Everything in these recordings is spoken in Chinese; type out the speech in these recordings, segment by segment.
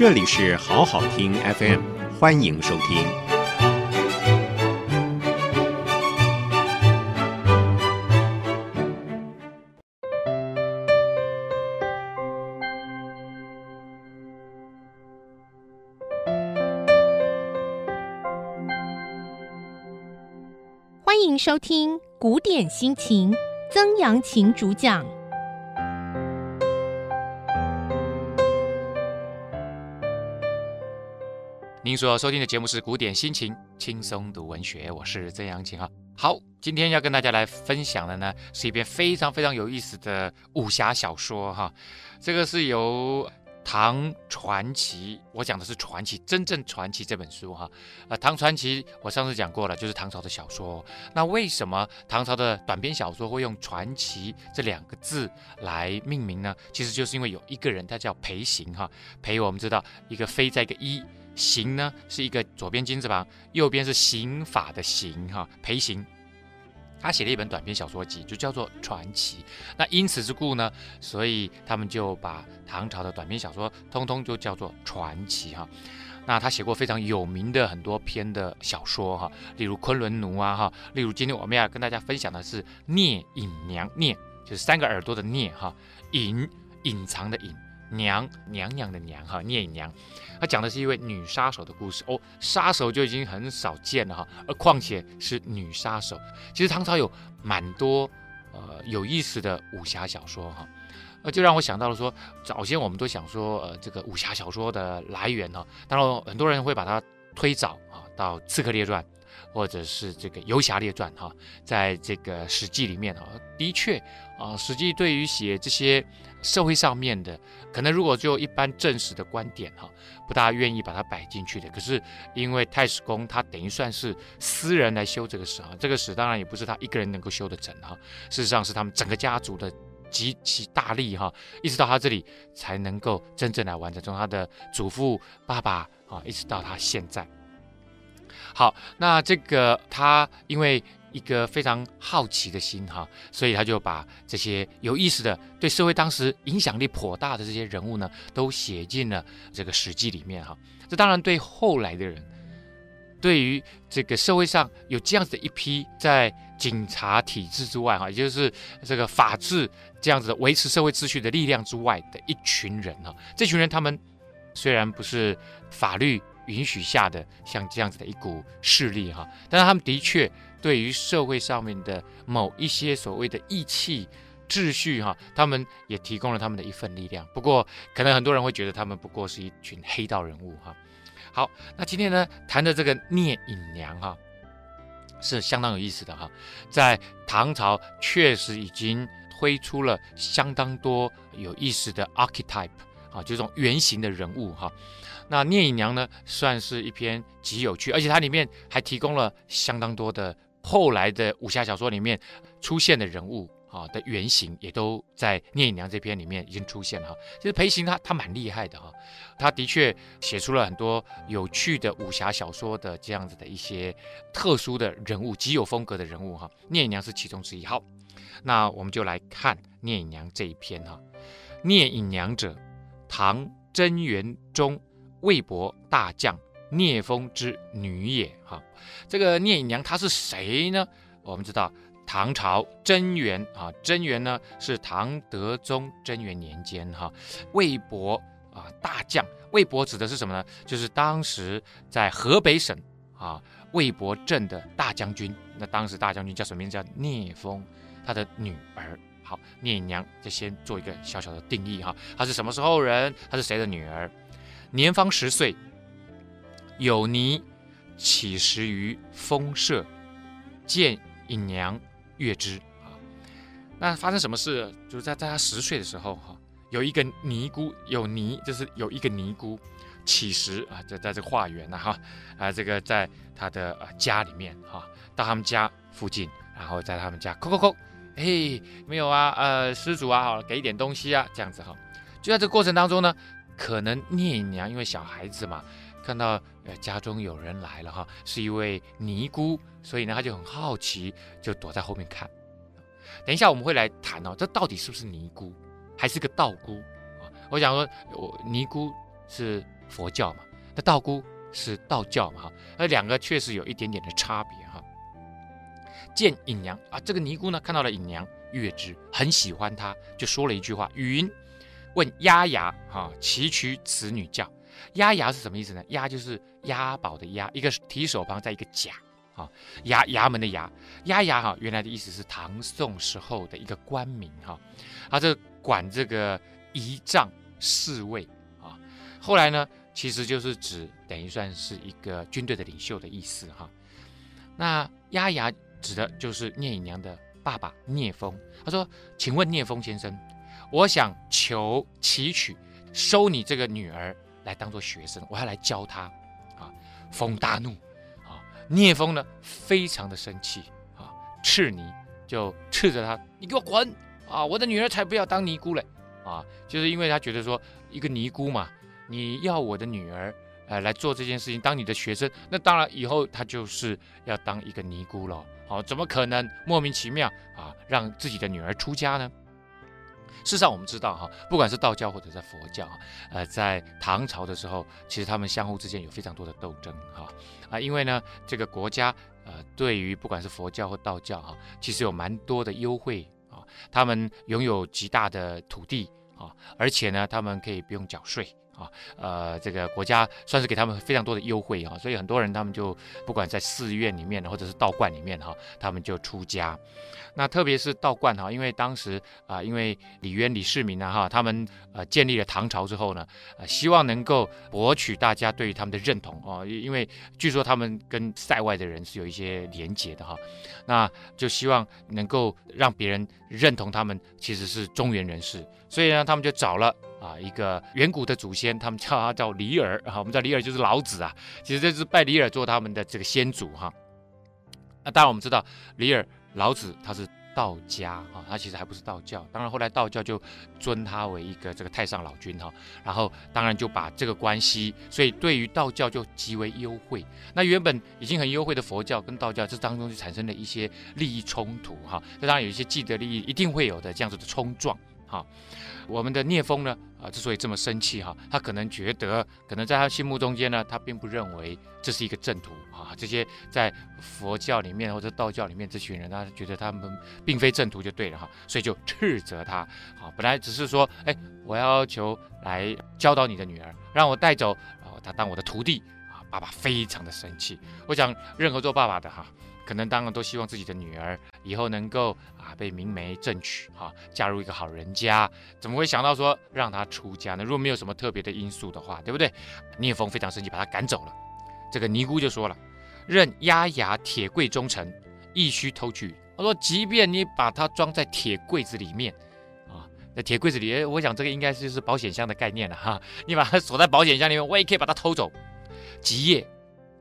这里是好好听 FM，欢迎收听。欢迎收听古典心情，曾阳晴主讲。您所收听的节目是《古典心情》，轻松读文学，我是曾阳晴哈。好，今天要跟大家来分享的呢，是一篇非常非常有意思的武侠小说哈。这个是由唐传奇，我讲的是传奇，真正传奇这本书哈。呃，唐传奇我上次讲过了，就是唐朝的小说。那为什么唐朝的短篇小说会用传奇这两个字来命名呢？其实就是因为有一个人，他叫裴行哈。裴我们知道，一个飞在一个一。行呢是一个左边金字旁，右边是刑法的刑哈。裴行，他写了一本短篇小说集，就叫做《传奇》。那因此之故呢，所以他们就把唐朝的短篇小说通通就叫做传奇哈。那他写过非常有名的很多篇的小说哈，例如《昆仑奴》啊哈，例如今天我们要跟大家分享的是《聂隐娘》，聂就是三个耳朵的聂哈，隐隐藏的隐。娘娘娘的娘哈，聂隐娘，他讲的是一位女杀手的故事哦，杀手就已经很少见了哈，而况且是女杀手。其实唐朝有蛮多呃有意思的武侠小说哈，呃就让我想到了说，早先我们都想说呃这个武侠小说的来源呢，当然很多人会把它推早啊到《刺客列传》。或者是这个《游侠列传》哈，在这个《史记》里面哈，的确啊，《史记》对于写这些社会上面的，可能如果就一般正史的观点哈，不大愿意把它摆进去的。可是因为太史公他等于算是私人来修这个史哈，这个史当然也不是他一个人能够修得成哈，事实上是他们整个家族的极其大力哈，一直到他这里才能够真正来完成，从他的祖父、爸爸啊，一直到他现在。好，那这个他因为一个非常好奇的心哈，所以他就把这些有意思的、对社会当时影响力颇大的这些人物呢，都写进了这个《史记》里面哈。这当然对后来的人，对于这个社会上有这样子的一批在警察体制之外哈，也就是这个法治这样子的维持社会秩序的力量之外的一群人哈，这群人他们虽然不是法律。允许下的像这样子的一股势力哈，但是他们的确对于社会上面的某一些所谓的义气秩序哈，他们也提供了他们的一份力量。不过，可能很多人会觉得他们不过是一群黑道人物哈。好，那今天呢谈的这个聂隐娘哈，是相当有意思的哈，在唐朝确实已经推出了相当多有意思的 archetype 啊，就这种原型的人物哈。那聂隐娘呢，算是一篇极有趣，而且它里面还提供了相当多的后来的武侠小说里面出现的人物啊的原型，也都在聂隐娘这篇里面已经出现了哈。其实裴行他他蛮厉害的哈，他的确写出了很多有趣的武侠小说的这样子的一些特殊的人物，极有风格的人物哈。聂隐娘是其中之一。好，那我们就来看聂隐娘这一篇哈。聂隐娘者，唐贞元中。魏博大将聂风之女也。哈，这个聂隐娘她是谁呢？我们知道唐朝贞元啊，贞元呢是唐德宗贞元年间哈，魏博啊大将，魏博指的是什么呢？就是当时在河北省啊魏博镇的大将军。那当时大将军叫什么名字？叫聂风，他的女儿。好，聂隐娘就先做一个小小的定义哈，她是什么时候人？她是谁的女儿？年方十岁，有尼乞食于风舍，见隐娘悦之啊。那发生什么事？就是在在他十岁的时候哈，有一个尼姑，有尼就是有一个尼姑乞食啊，在在这个化缘呐哈啊，这个在他的家里面哈，到他们家附近，然后在他们家叩叩叩，嘿，没有啊，呃，施主啊，好，给一点东西啊，这样子哈。就在这个过程当中呢。可能聂隐娘因为小孩子嘛，看到呃家中有人来了哈，是一位尼姑，所以呢他就很好奇，就躲在后面看。等一下我们会来谈哦，这到底是不是尼姑，还是个道姑啊？我想说，我尼姑是佛教嘛，那道姑是道教嘛哈，那两个确实有一点点的差别哈。见隐娘啊，这个尼姑呢看到了隐娘月之，很喜欢她，就说了一句话：云问押牙哈，崎岖此女教。押牙是什么意思呢？押就是押宝的押，一个提手旁，在一个甲啊，衙衙门的衙，押牙哈，原来的意思是唐宋时候的一个官名哈，他这管这个仪仗侍卫啊，后来呢，其实就是指等于算是一个军队的领袖的意思哈。那押牙指的就是聂隐娘的爸爸聂风，他说：“请问聂风先生，我想求祈取收你这个女儿。”来当做学生，我要来教她，啊，风大怒，啊，聂风呢非常的生气，啊，斥尼就斥着他，你给我滚，啊，我的女儿才不要当尼姑嘞，啊，就是因为他觉得说一个尼姑嘛，你要我的女儿，呃，来做这件事情，当你的学生，那当然以后他就是要当一个尼姑了，好，怎么可能莫名其妙啊让自己的女儿出家呢？事实上，我们知道哈，不管是道教或者在佛教，呃，在唐朝的时候，其实他们相互之间有非常多的斗争哈啊，因为呢，这个国家呃，对于不管是佛教或道教哈，其实有蛮多的优惠啊，他们拥有极大的土地啊，而且呢，他们可以不用缴税。啊，呃，这个国家算是给他们非常多的优惠啊，所以很多人他们就不管在寺院里面或者是道观里面哈，他们就出家。那特别是道观哈，因为当时啊，因为李渊、李世民呢哈，他们呃建立了唐朝之后呢，呃，希望能够博取大家对于他们的认同哦，因为据说他们跟塞外的人是有一些连结的哈，那就希望能够让别人认同他们其实是中原人士，所以呢，他们就找了。啊，一个远古的祖先，他们叫他叫李耳 啊，我们知道李耳就是老子啊，其实这是拜李耳做他们的这个先祖哈。那当然我们知道李耳老子他是道家啊，他其实还不是道教。当然后来道教就尊他为一个这个太上老君哈，然后当然就把这个关系，所以对于道教就极为优惠。那原本已经很优惠的佛教跟道教这当中就产生了一些利益冲突哈，这当然有一些既得利益一定会有的这样子的冲撞哈。我们的聂风呢，啊，之所以这么生气哈，他可能觉得，可能在他心目中间呢，他并不认为这是一个正途啊。这些在佛教里面或者道教里面这群人，他觉得他们并非正途就对了哈，所以就斥责他。啊，本来只是说，哎，我要求来教导你的女儿，让我带走，然后他当我的徒弟啊。爸爸非常的生气。我想，任何做爸爸的哈。可能当然都希望自己的女儿以后能够啊被明媒正娶哈，嫁入一个好人家，怎么会想到说让她出家呢？如果没有什么特别的因素的话，对不对？聂风非常生气，把她赶走了。这个尼姑就说了：“任押牙铁柜忠诚，亦须偷取。”他说：“即便你把它装在铁柜子里面啊，在铁柜子里，我想这个应该就是保险箱的概念了哈。你把它锁在保险箱里面，我也可以把它偷走。”即夜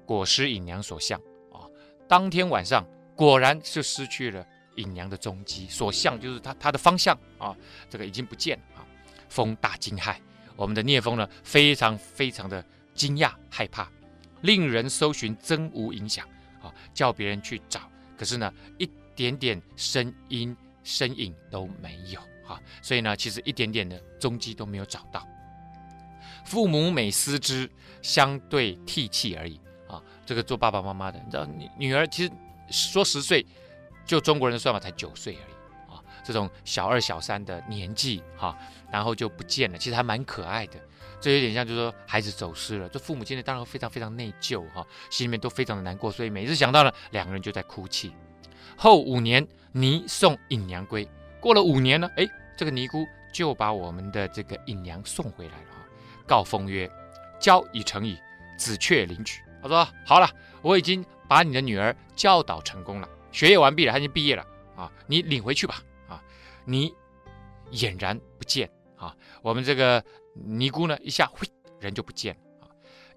果实隐娘所向啊。当天晚上果然是失去了隐娘的踪迹，所向就是他他的方向啊，这个已经不见了啊。风大惊骇，我们的聂风呢，非常非常的惊讶害怕，令人搜寻真无影响啊，叫别人去找，可是呢，一点点声音身影都没有啊，所以呢，其实一点点的踪迹都没有找到。父母每思之，相对涕泣而已。啊，这个做爸爸妈妈的，你知道，女儿其实说十岁，就中国人的算法才九岁而已啊。这种小二小三的年纪哈，然后就不见了，其实还蛮可爱的。这有点像，就是说孩子走失了，这父母亲呢当然非常非常内疚哈，心里面都非常的难过，所以每次想到了两个人就在哭泣。后五年，尼送隐娘归。过了五年呢，哎，这个尼姑就把我们的这个隐娘送回来了啊。告封曰：交已成矣，子却领取。他说：“好了，我已经把你的女儿教导成功了，学业完毕了，她已经毕业了啊，你领回去吧啊！你俨然不见啊！我们这个尼姑呢，一下嘿，人就不见了啊！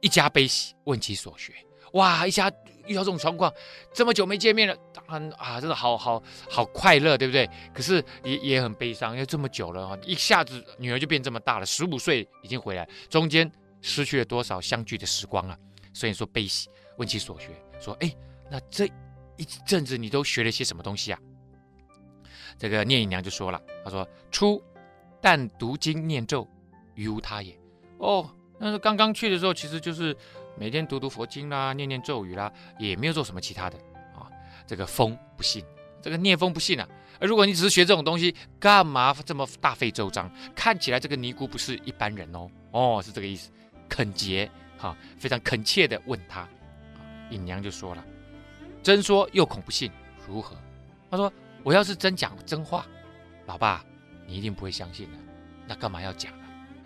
一家悲喜，问其所学，哇！一家遇到这种状况，这么久没见面了，当然啊，真的好好好快乐，对不对？可是也也很悲伤，因为这么久了，一下子女儿就变这么大了，十五岁已经回来，中间失去了多少相聚的时光啊！”所以说悲喜，问其所学，说：“哎，那这一阵子你都学了些什么东西啊？”这个聂隐娘就说了：“他说初但读经念咒，于无他也。哦，那是刚刚去的时候，其实就是每天读读佛经啦，念念咒语啦，也没有做什么其他的啊。这个风不信，这个念风不信啊。如果你只是学这种东西，干嘛这么大费周章？看起来这个尼姑不是一般人哦，哦，是这个意思。恳结哈，非常恳切地问他，隐娘就说了：“真说又恐不信，如何？”他说：“我要是真讲真话，老爸你一定不会相信的，那干嘛要讲呢？”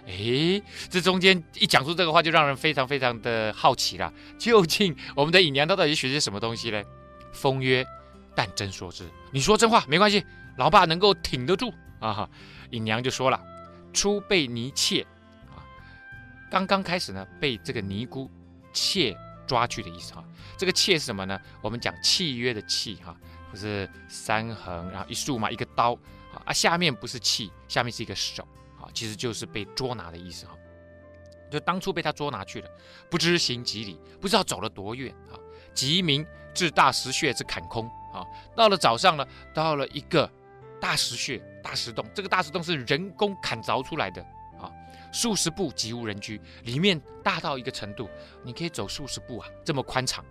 哎，这中间一讲出这个话，就让人非常非常的好奇了。究竟我们的隐娘到底学些什么东西呢？封曰：“但真说之，你说真话没关系，老爸能够挺得住啊。”隐娘就说了：“初被尼妾啊，刚刚开始呢，被这个尼姑妾抓去的意思哈。这个妾是什么呢？我们讲契约的契哈，不是三横然后一竖嘛，一个刀啊，下面不是契，下面是一个手啊。”其实就是被捉拿的意思哈，就当初被他捉拿去了，不知行几里，不知道走了多远啊。即明至大石穴之坎空啊，到了早上呢，到了一个大石穴、大石洞，这个大石洞是人工砍凿出来的，数十步即无人居，里面大到一个程度，你可以走数十步啊，这么宽敞。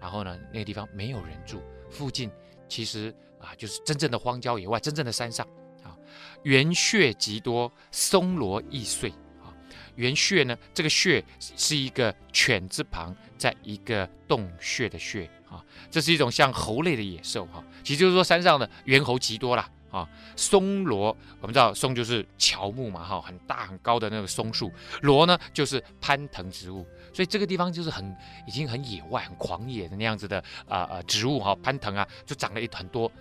然后呢，那个地方没有人住，附近其实啊，就是真正的荒郊野外，真正的山上啊。圆穴极多，松萝易碎啊。圆穴呢，这个穴是一个犬字旁，在一个洞穴的穴啊。这是一种像猴类的野兽哈，其实就是说山上的猿猴极多啦啊。松萝，我们知道松就是乔木嘛哈，很大很高的那个松树，萝呢就是攀藤植物，所以这个地方就是很已经很野外、很狂野的那样子的啊啊植物哈，攀藤啊就长了一团多。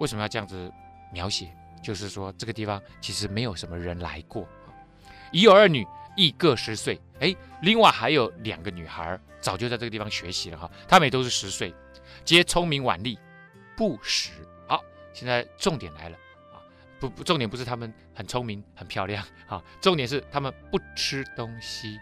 为什么要这样子描写？就是说，这个地方其实没有什么人来过。已有二女，亦各十岁。哎，另外还有两个女孩，早就在这个地方学习了哈。她们也都是十岁，皆聪明婉丽，不识。现在重点来了啊！不不，重点不是他们很聪明、很漂亮啊，重点是他们不吃东西。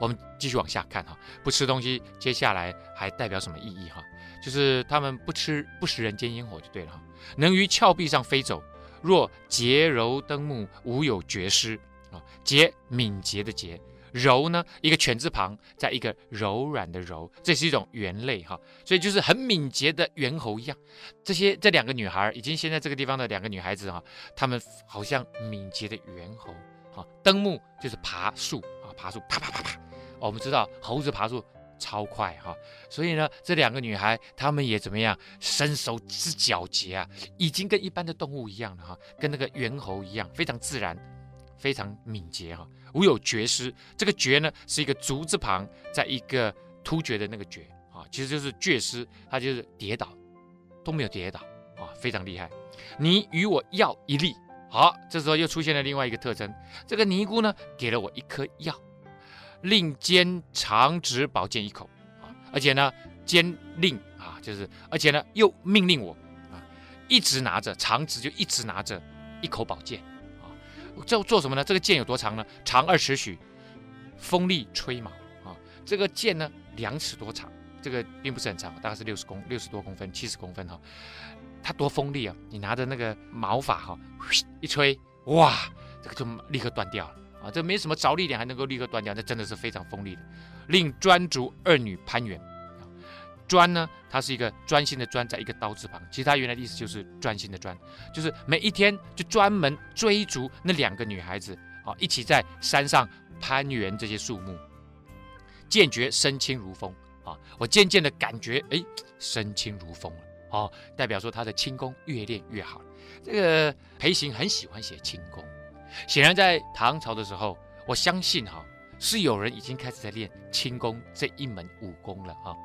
我们继续往下看哈，不吃东西，接下来还代表什么意义哈？就是他们不吃不食人间烟火就对了哈。能于峭壁上飞走，若洁柔登木，无有绝失啊。洁敏捷的洁，柔呢一个犬字旁，在一个柔软的柔，这是一种猿类哈，所以就是很敏捷的猿猴一样。这些这两个女孩已经现在这个地方的两个女孩子哈，她们好像敏捷的猿猴啊。登木就是爬树啊，爬树啪啪啪啪。我们知道猴子爬树。超快哈，所以呢，这两个女孩她们也怎么样，身手之矫捷啊，已经跟一般的动物一样了哈，跟那个猿猴一样，非常自然，非常敏捷哈，无有绝失。这个绝呢，是一个足字旁，在一个突厥的那个厥啊，其实就是厥失，他就是跌倒都没有跌倒啊，非常厉害。你与我要一粒，好，这时候又出现了另外一个特征，这个尼姑呢，给了我一颗药。令监长执宝剑一口啊，而且呢，坚令啊，就是而且呢，又命令我啊，一直拿着长执就一直拿着一口宝剑，叫做什么呢？这个剑有多长呢？长二尺许，锋利吹毛啊。这个剑呢，两尺多长，这个并不是很长，大概是六十公六十多公分，七十公分哈。它多锋利啊！你拿着那个毛发哈，一吹，哇，这个就立刻断掉了。啊，这没什么着力点，还能够立刻断掉，这真的是非常锋利的。令专竹二女攀援，专呢，它是一个专心的专，在一个刀字旁，其实它原来的意思就是专心的专，就是每一天就专门追逐那两个女孩子，啊，一起在山上攀援这些树木。渐觉身轻如风，啊，我渐渐的感觉，哎，身轻如风了，哦，代表说他的轻功越练越好。这个裴行很喜欢写轻功。显然，在唐朝的时候，我相信哈是有人已经开始在练轻功这一门武功了哈。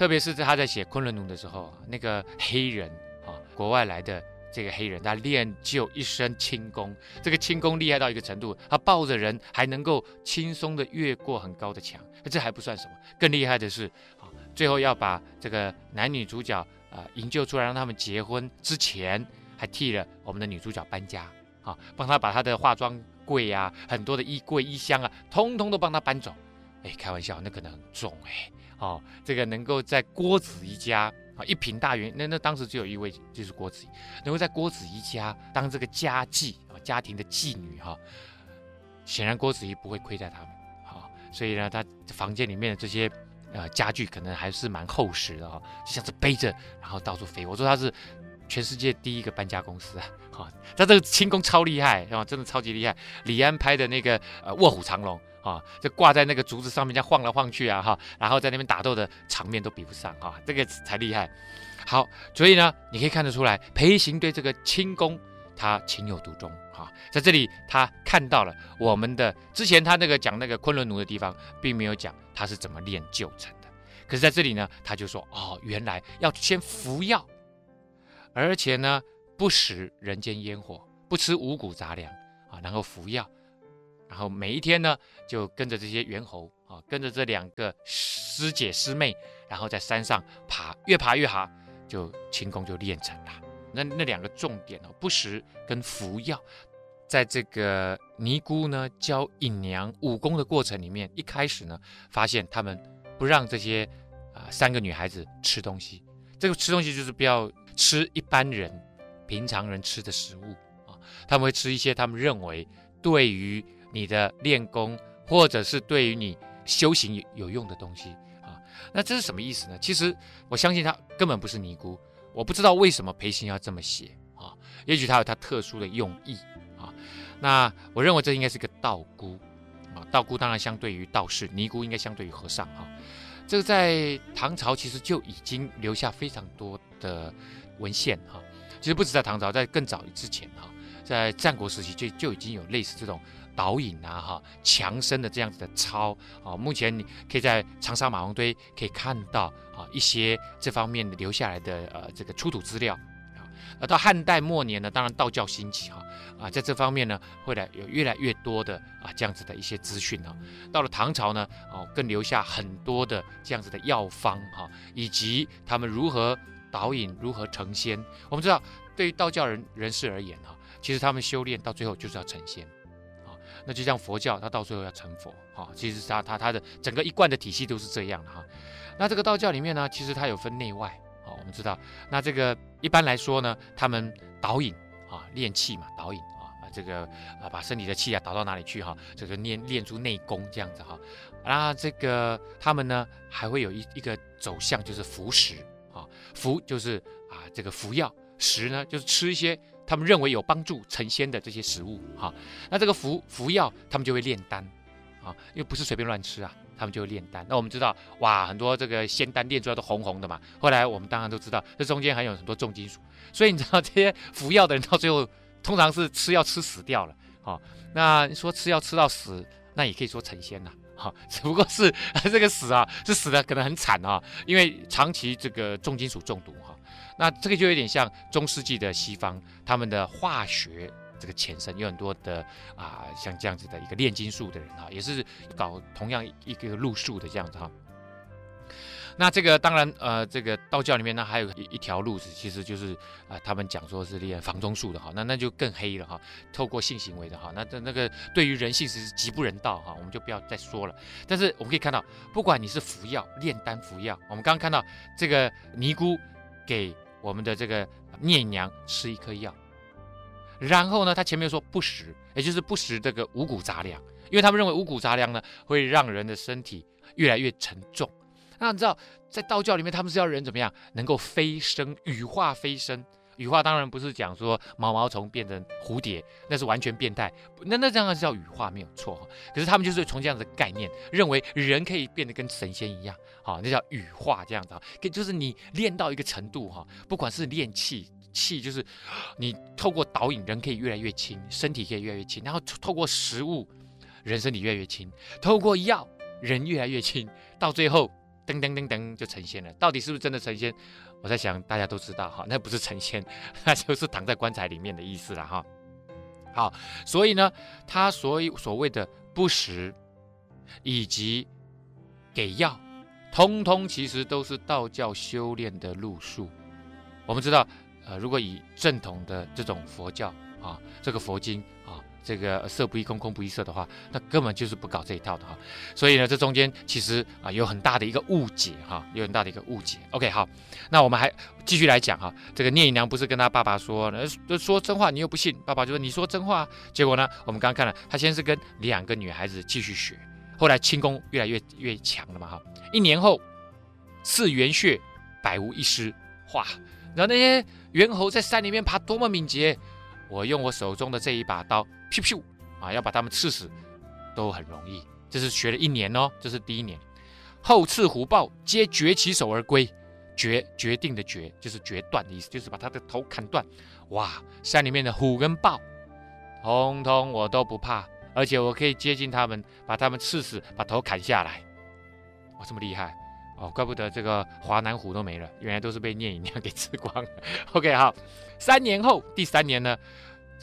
特别是在他在写《昆仑奴》的时候，那个黑人啊，国外来的这个黑人，他练就一身轻功。这个轻功厉害到一个程度，他抱着人还能够轻松的越过很高的墙。这还不算什么，更厉害的是啊，最后要把这个男女主角啊营救出来，让他们结婚之前，还替了我们的女主角搬家。啊，帮他把他的化妆柜啊，很多的衣柜、衣箱啊，通通都帮他搬走。哎，开玩笑，那可能很重哎。哦，这个能够在郭子仪家啊，一品大员，那那当时只有一位，就是郭子仪，能够在郭子仪家当这个家妓啊，家庭的妓女哈，显然郭子仪不会亏待他们，好，所以呢，他房间里面的这些呃家具可能还是蛮厚实的哈，就像是背着然后到处飞。我说他是全世界第一个搬家公司啊，好，他这个轻功超厉害啊，真的超级厉害。李安拍的那个呃卧虎藏龙啊，就挂在那个竹子上面这样晃来晃去啊哈，然后在那边打斗的场面都比不上哈，这个才厉害。好，所以呢，你可以看得出来，裴行对这个轻功他情有独钟啊。在这里，他看到了我们的之前他那个讲那个昆仑奴的地方，并没有讲他是怎么练就成的。可是在这里呢，他就说哦，原来要先服药，而且呢不食人间烟火，不吃五谷杂粮啊，然后服药，然后每一天呢就跟着这些猿猴啊，跟着这两个师姐师妹，然后在山上爬，越爬越好，就轻功就练成了。那那两个重点哦，不食跟服药。在这个尼姑呢教隐娘武功的过程里面，一开始呢发现他们不让这些啊、三个女孩子吃东西。这个吃东西就是不要吃一般人平常人吃的食物啊，他们会吃一些他们认为对于你的练功或者是对于你修行有用的东西啊。那这是什么意思呢？其实我相信他根本不是尼姑，我不知道为什么裴行要这么写啊，也许他有他特殊的用意啊。那我认为这应该是个道姑啊，道姑当然相对于道士，尼姑应该相对于和尚哈。这个在唐朝其实就已经留下非常多的文献哈。其实不止在唐朝，在更早之前哈，在战国时期就就已经有类似这种导引啊哈、强身的这样子的操啊。目前你可以在长沙马王堆可以看到啊一些这方面留下来的呃这个出土资料啊。而到汉代末年呢，当然道教兴起哈啊，在这方面呢，会来有越来越多的啊这样子的一些资讯啊。到了唐朝呢，哦更留下很多的这样子的药方哈，以及他们如何导引、如何成仙。我们知道，对于道教人人士而言哈，其实他们修炼到最后就是要成仙。那就像佛教，他到最后要成佛哈。其实他他他的整个一贯的体系都是这样的哈。那这个道教里面呢，其实它有分内外啊。我们知道，那这个一般来说呢，他们导引啊，练气嘛，导引啊，这个啊，把身体的气啊导到哪里去哈，这个练练出内功这样子哈。那这个他们呢，还会有一一个走向，就是服食啊，服就是啊这个服药，食呢就是吃一些他们认为有帮助成仙的这些食物哈。那这个服服药，他们就会炼丹啊，因为不是随便乱吃啊。他们就会炼丹，那我们知道，哇，很多这个仙丹炼出来都红红的嘛。后来我们当然都知道，这中间还有很多重金属，所以你知道这些服药的人到最后通常是吃药吃死掉了。好、哦，那说吃药吃到死，那也可以说成仙了。哈、只不过是 这个死啊，是死的可能很惨啊，因为长期这个重金属中毒哈、那这个就有点像中世纪的西方他们的化学。这个前身有很多的啊，像这样子的一个炼金术的人哈，也是搞同样一个路数的这样子哈。那这个当然呃，这个道教里面呢还有一一条路子，其实就是啊，他们讲说是练房中术的哈，那那就更黑了哈，透过性行为的哈，那这那个对于人性是极不人道哈，我们就不要再说了。但是我们可以看到，不管你是服药炼丹服药，我们刚刚看到这个尼姑给我们的这个聂娘吃一颗药。然后呢，他前面说不食，也就是不食这个五谷杂粮，因为他们认为五谷杂粮呢会让人的身体越来越沉重。那你知道，在道教里面，他们是要人怎么样能够飞升，羽化飞升。羽化当然不是讲说毛毛虫变成蝴蝶，那是完全变态。那那这样是叫羽化没有错哈。可是他们就是从这样的概念，认为人可以变得跟神仙一样，好，那叫羽化这样子。就是你练到一个程度哈，不管是练气。气就是你透过导引，人可以越来越轻，身体可以越来越轻，然后透过食物，人身体越来越轻，透过药，人越来越轻，到最后噔噔噔噔就成仙了。到底是不是真的成仙？我在想，大家都知道哈，那不是成仙，那就是躺在棺材里面的意思了哈。好，所以呢，他所以所谓的不食以及给药，通通其实都是道教修炼的路数。我们知道。呃，如果以正统的这种佛教啊，这个佛经，这个色不异空，空不异色的话，那根本就是不搞这一套的哈。所以呢，这中间其实啊有很大的一个误解哈，有很大的一个误解。OK，好，那我们还继续来讲哈。这个聂隐娘不是跟他爸爸说，呃，说真话你又不信，爸爸就说你说真话。结果呢，我们刚刚看了，他先是跟两个女孩子继续学，后来轻功越来越越强了嘛哈。一年后，刺猿穴，百无一失。哇，然后那些猿猴在山里面爬多么敏捷。我用我手中的这一把刀，咻咻啊，要把他们刺死，都很容易。这是学了一年哦，这是第一年。后刺虎豹，皆决其首而归。决决定的决，就是决断的意思，就是把他的头砍断。哇，山里面的虎跟豹，通通我都不怕，而且我可以接近他们，把他们刺死，把头砍下来。哇，这么厉害哦，怪不得这个华南虎都没了，原来都是被聂隐娘 给吃光了。OK，好。三年后，第三年呢，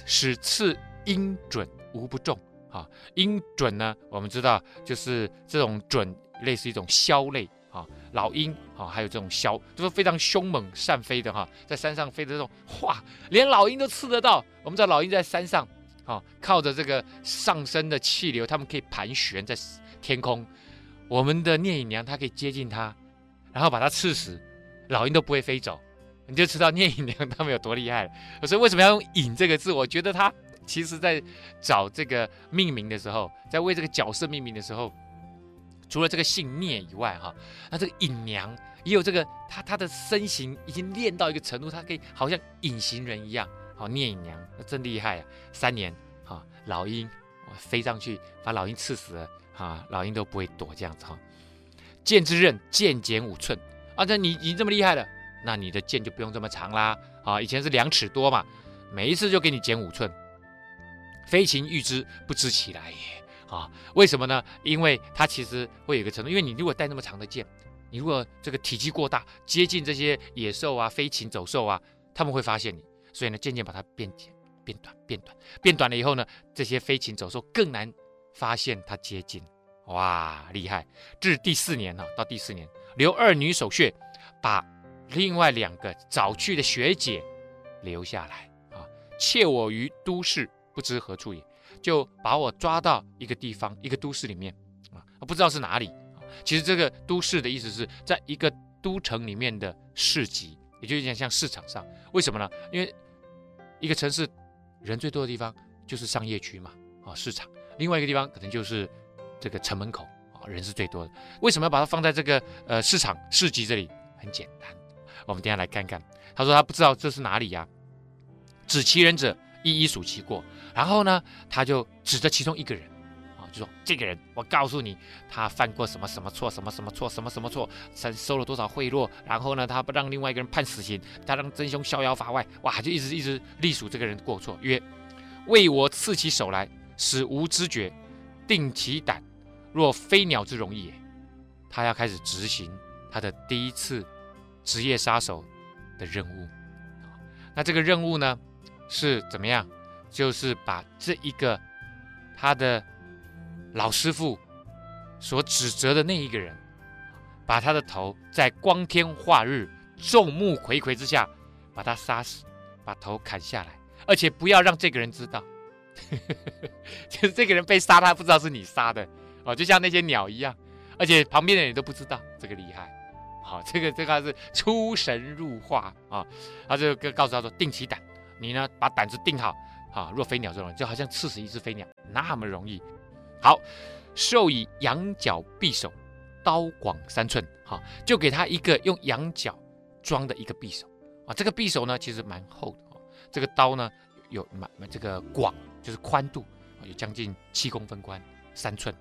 始刺鹰隼无不中啊。鹰隼呢，我们知道就是这种隼，类似一种枭类啊。老鹰啊，还有这种枭，都是非常凶猛善飞的哈，在山上飞的这种，哇，连老鹰都刺得到。我们知道老鹰在山上啊，靠着这个上升的气流，它们可以盘旋在天空。我们的聂隐娘，她可以接近它，然后把它刺死，老鹰都不会飞走。你就知道聂隐娘他们有多厉害了。所以为什么要用“隐”这个字？我觉得他其实在找这个命名的时候，在为这个角色命名的时候，除了这个姓聂以外，哈，那这个隐娘也有这个，她她的身形已经练到一个程度，她可以好像隐形人一样。好，聂隐娘那真厉害啊！三年，哈，老鹰我飞上去把老鹰刺死了，哈，老鹰都不会躲这样子哈。剑之刃剑减五寸啊，那你你这么厉害了。那你的剑就不用这么长啦，啊，以前是两尺多嘛，每一次就给你减五寸。飞禽遇之，不知其来也，啊，为什么呢？因为它其实会有一个程度，因为你如果带那么长的剑，你如果这个体积过大，接近这些野兽啊、飞禽走兽啊，他们会发现你，所以呢，渐渐把它变简、变短、变短、变短了以后呢，这些飞禽走兽更难发现它接近。哇，厉害！至第四年呢，到第四年，留二女守穴，把。另外两个早去的学姐留下来啊，窃我于都市，不知何处也，就把我抓到一个地方，一个都市里面啊，不知道是哪里。其实这个都市的意思是在一个都城里面的市集，也就有点像市场上。为什么呢？因为一个城市人最多的地方就是商业区嘛，啊，市场。另外一个地方可能就是这个城门口啊，人是最多的。为什么要把它放在这个呃市场市集这里？很简单。我们等下来看看，他说他不知道这是哪里呀、啊，指其人者，一一数其过，然后呢，他就指着其中一个人，啊，就说这个人，我告诉你，他犯过什么什么错，什么什么错，什么什么错，收收了多少贿赂，然后呢，他不让另外一个人判死刑，他让真凶逍遥法外，哇，就一直一直隶属这个人过错，曰，为我刺起手来，使无知觉，定其胆，若飞鸟之容易也，他要开始执行他的第一次。职业杀手的任务，那这个任务呢是怎么样？就是把这一个他的老师傅所指责的那一个人，把他的头在光天化日、众目睽睽之下把他杀死，把头砍下来，而且不要让这个人知道，就是这个人被杀，他不知道是你杀的哦，就像那些鸟一样，而且旁边的人都不知道，这个厉害。好，这个这个是出神入化啊！他就告诉他说：“定其胆，你呢把胆子定好啊！若飞鸟这种，就好像刺死一只飞鸟那么容易。”好，授以羊角匕首，刀广三寸。哈，就给他一个用羊角装的一个匕首啊！这个匕首呢，其实蛮厚的哦。这个刀呢，有蛮蛮这个广，就是宽度有将近七公分宽，三寸。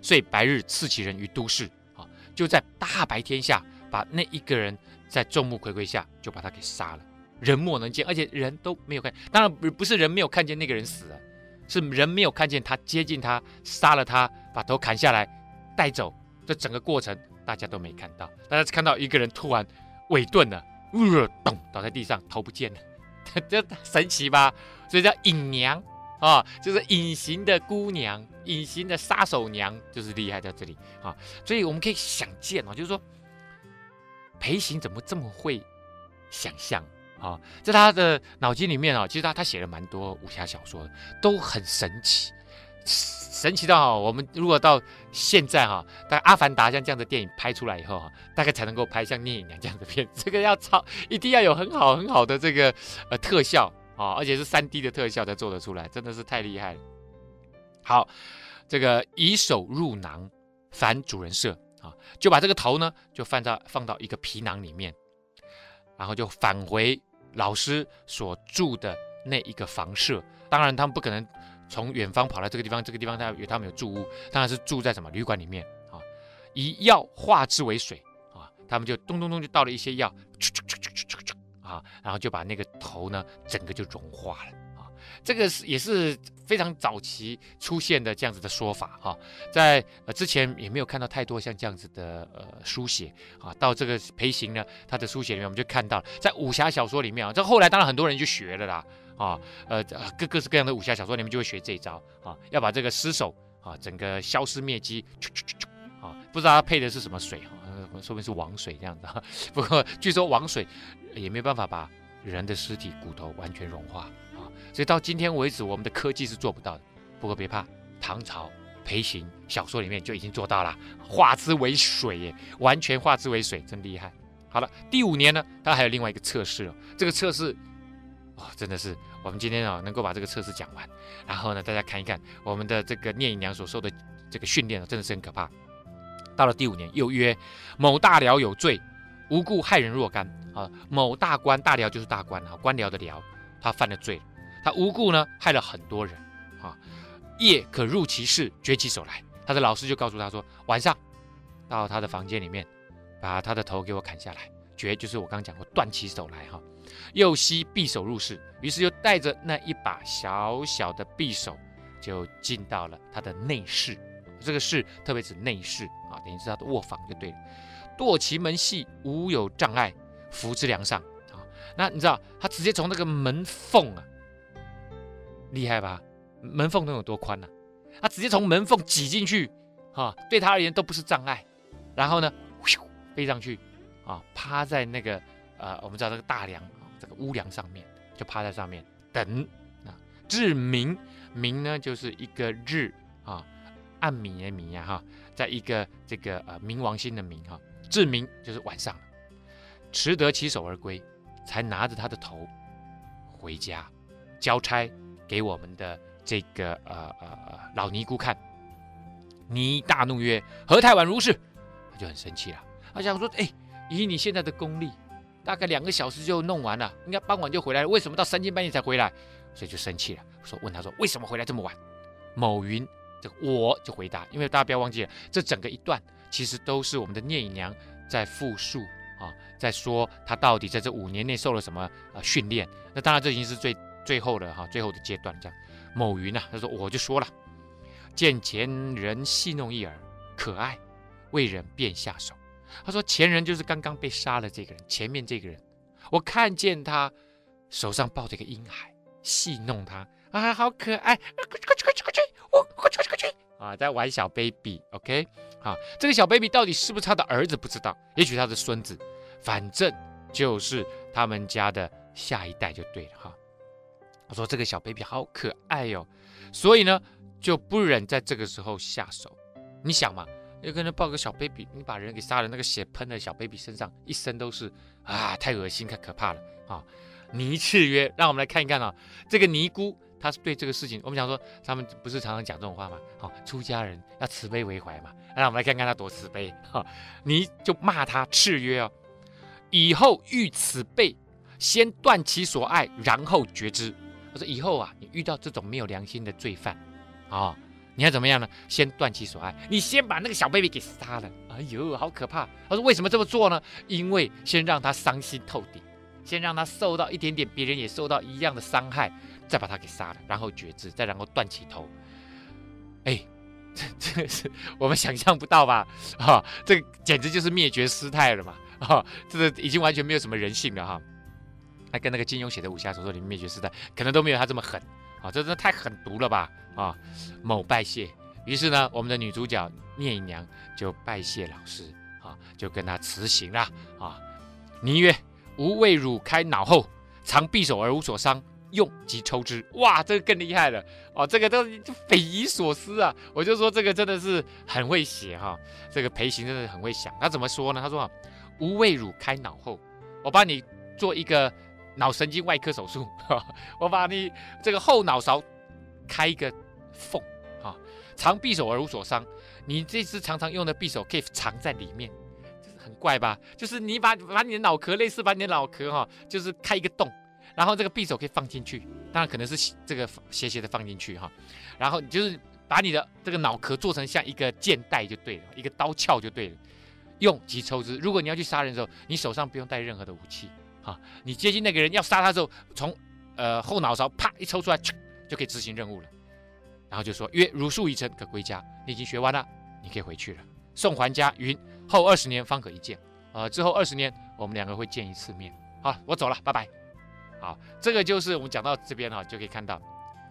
所以白日刺其人于都市。啊就在大白天下，把那一个人在众目睽睽下就把他给杀了，人莫能见，而且人都没有看。当然不不是人没有看见那个人死了，是人没有看见他接近他，杀了他，把头砍下来带走。这整个过程大家都没看到，大家只看到一个人突然萎顿了，呃，咚倒在地上，头不见了，这神奇吧？所以叫隐娘。啊、就是隐形的姑娘，隐形的杀手娘，就是厉害在这里啊、所以我们可以想见哦，就是说裴行怎么这么会想象啊，在他的脑筋里面啊，其实他他写了蛮多武侠小说的，都很神奇，神奇到哈，我们如果到现在哈，大概《阿凡达》像这样的电影拍出来以后哈，大概才能够拍像《聂隐娘》这样的片，这个要超一定要有很好很好的这个呃特效啊，而且是三 D 的特效才做得出来，真的是太厉害了。好，这个以手入囊，反主人设啊，就把这个头呢就放到放到一个皮囊里面，然后就返回。老师所住的那一个房舍，当然他们不可能从远方跑到这个地方，这个地方他有他们有住屋，当然是住在什么旅馆里面啊。以药化之为水啊，他们就咚咚咚就倒了一些药，啊，然后就把那个头呢整个就融化了。这个是也是非常早期出现的这样子的说法哈，在呃之前也没有看到太多像这样子的呃书写啊，到这个裴行呢，他的书写里面我们就看到，在武侠小说里面啊，这后来当然很多人就学了啦啊，呃各各式各样的武侠小说里面就会学这一招啊，要把这个尸首啊整个消失灭迹，啊不知道他配的是什么水哈，说不定是王水这样子哈，不过据说王水也没有办法把人的尸体骨头完全融化。所以到今天为止，我们的科技是做不到的。不过别怕，唐朝裴行小说里面就已经做到了，化之为水耶，完全化之为水，真厉害。好了，第五年呢，他还有另外一个测试哦。这个测试哦，真的是我们今天啊、能够把这个测试讲完，然后呢，大家看一看我们的这个聂隐娘所受的这个训练真的是很可怕。到了第五年，又曰某大僚有罪，无故害人若干啊。某大官，大僚就是大官啊，官僚的僚，他犯了罪。他无故呢害了很多人，啊，夜可入其室，掘起手来。他的老师就告诉他说，晚上到他的房间里面，把他的头给我砍下来，决就是我刚刚讲过断其手来哈。又携匕首入室，于是又带着那一把小小的匕首，就进到了他的内室。这个室特别指内室啊，等于是他的卧房就对了。堕其门隙，无有障碍，伏之梁上啊。那你知道他直接从那个门缝啊。厉害吧？门缝能有多宽呢、他直接从门缝挤进去，哈，对他而言都不是障碍。然后呢，咻，飞上去，啊，趴在那个呃，我们知道这个大梁，这个屋梁上面，就趴在上面等。啊，至明，明呢就是一个日啊，暗明的明呀，哈，在一个这个呃冥王星的冥哈，至明就是晚上，持得其首而归，才拿着他的头回家交差。给我们的这个呃呃老尼姑看，尼大怒曰：“何太晚如是？”他就很生气了。他想说：“哎，以你现在的功力，大概两个小时就弄完了，应该傍晚就回来了，为什么到三更半夜才回来？”所以就生气了，说：“问他说为什么回来这么晚？”某云：“这个我就回答，因为大家不要忘记了，这整个一段其实都是我们的聂隐娘在复述啊，在说他到底在这五年内受了什么呃训练。那当然这已经是最。”最后的哈，最后的阶段这样，某云呐、他说我就说了，见前人戏弄一耳，可爱，为人便下手。他说前人就是刚刚被杀了这个人，前面这个人，我看见他手上抱着一个婴孩，戏弄他啊，好可爱，快去快去快去快去，我快去快去快去啊，在玩小 baby，OK，、好，这个小 baby 到底是不是他的儿子不知道，也许他的孙子，反正就是他们家的下一代就对了哈。我说这个小 baby 好可爱哟、哦，所以呢就不忍在这个时候下手。你想嘛，有个人抱个小 baby，你把人给杀了，那个血喷在小 baby 身上，一身都是啊，太恶心，太可怕了啊！尼敕曰，让我们来看一看啊，这个尼姑她是对这个事情，我们想说他们不是常常讲这种话吗？好、出家人要慈悲为怀嘛，让我们来看看他多慈悲哈。尼、就骂他敕曰哦，以后遇此辈，先断其所爱，然后决之。他说：“以后啊，你遇到这种没有良心的罪犯，啊、你要怎么样呢？先断其所爱，你先把那个小 baby 给杀了。哎呦，好可怕！他说为什么这么做呢？因为先让他伤心透顶，先让他受到一点点，别人也受到一样的伤害，再把他给杀了，然后绝志，再然后断其头。哎，这这是我们想象不到吧？哈、这简直就是灭绝师太了嘛！哈、这个已经完全没有什么人性了哈。”那跟那个金庸写的武侠小说里面灭绝师太，可能都没有他这么狠啊！这真的太狠毒了吧啊！某拜谢，于是呢，我们的女主角聂隐娘就拜谢老师啊，就跟他辞行了啊。尼曰：吾为汝开脑后，常匕首而无所伤，用即抽之。哇，这个更厉害了哦，这个都匪夷所思啊！我就说这个真的是很会写哈，这个裴行真的很会想。他怎么说呢？他说啊，吾为汝开脑后，我帮你做一个脑神经外科手术，我把你这个后脑勺开一个缝啊，藏匕首而无所伤。你这次常常用的匕首可以藏在里面。就是很怪吧？就是你把把你的脑壳，类似把你的脑壳哈，就是开一个洞，然后这个匕首可以放进去，当然可能是这个斜斜的放进去哈，然后你就是把你的这个脑壳做成像一个剑带就对了，一个刀鞘就对了，用即抽之。如果你要去杀人的时候，你手上不用带任何的武器啊，你接近那个人要杀他的时候，从呃后脑勺啪一抽出来，就可以执行任务了。然后就说曰：儒术已成，可归家。你已经学完了，你可以回去了。送还家云。后二十年方可一见，呃，之后二十年我们两个会见一次面。好，我走了，拜拜。好，这个就是我们讲到这边哈，就可以看到，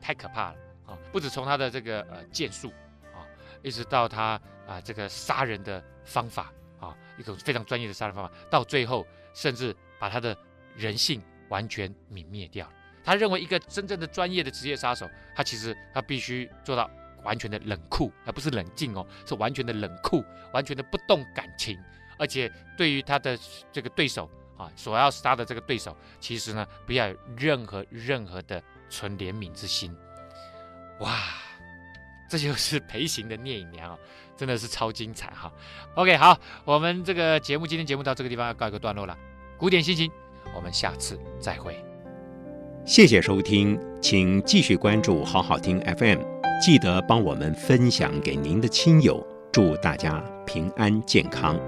太可怕了啊！不止从他的这个呃剑术啊，一直到他啊这个杀人的方法啊，一种非常专业的杀人方法，到最后甚至把他的人性完全泯灭掉。他认为一个真正的专业的职业杀手，他其实他必须做到。完全的冷酷，而不是冷静哦，是完全的冷酷，完全的不动感情，而且对于他的这个对手啊，所要杀的这个对手，其实呢，不要有任何任何的存怜悯之心。哇，这就是裴行的聂隐娘啊，真的是超精彩哈。OK，好，我们这个节目今天节目到这个地方要告一个段落了。古典心情，我们下次再会。谢谢收听，请继续关注好好听 FM。记得帮我们分享给您的亲友，祝大家平安健康。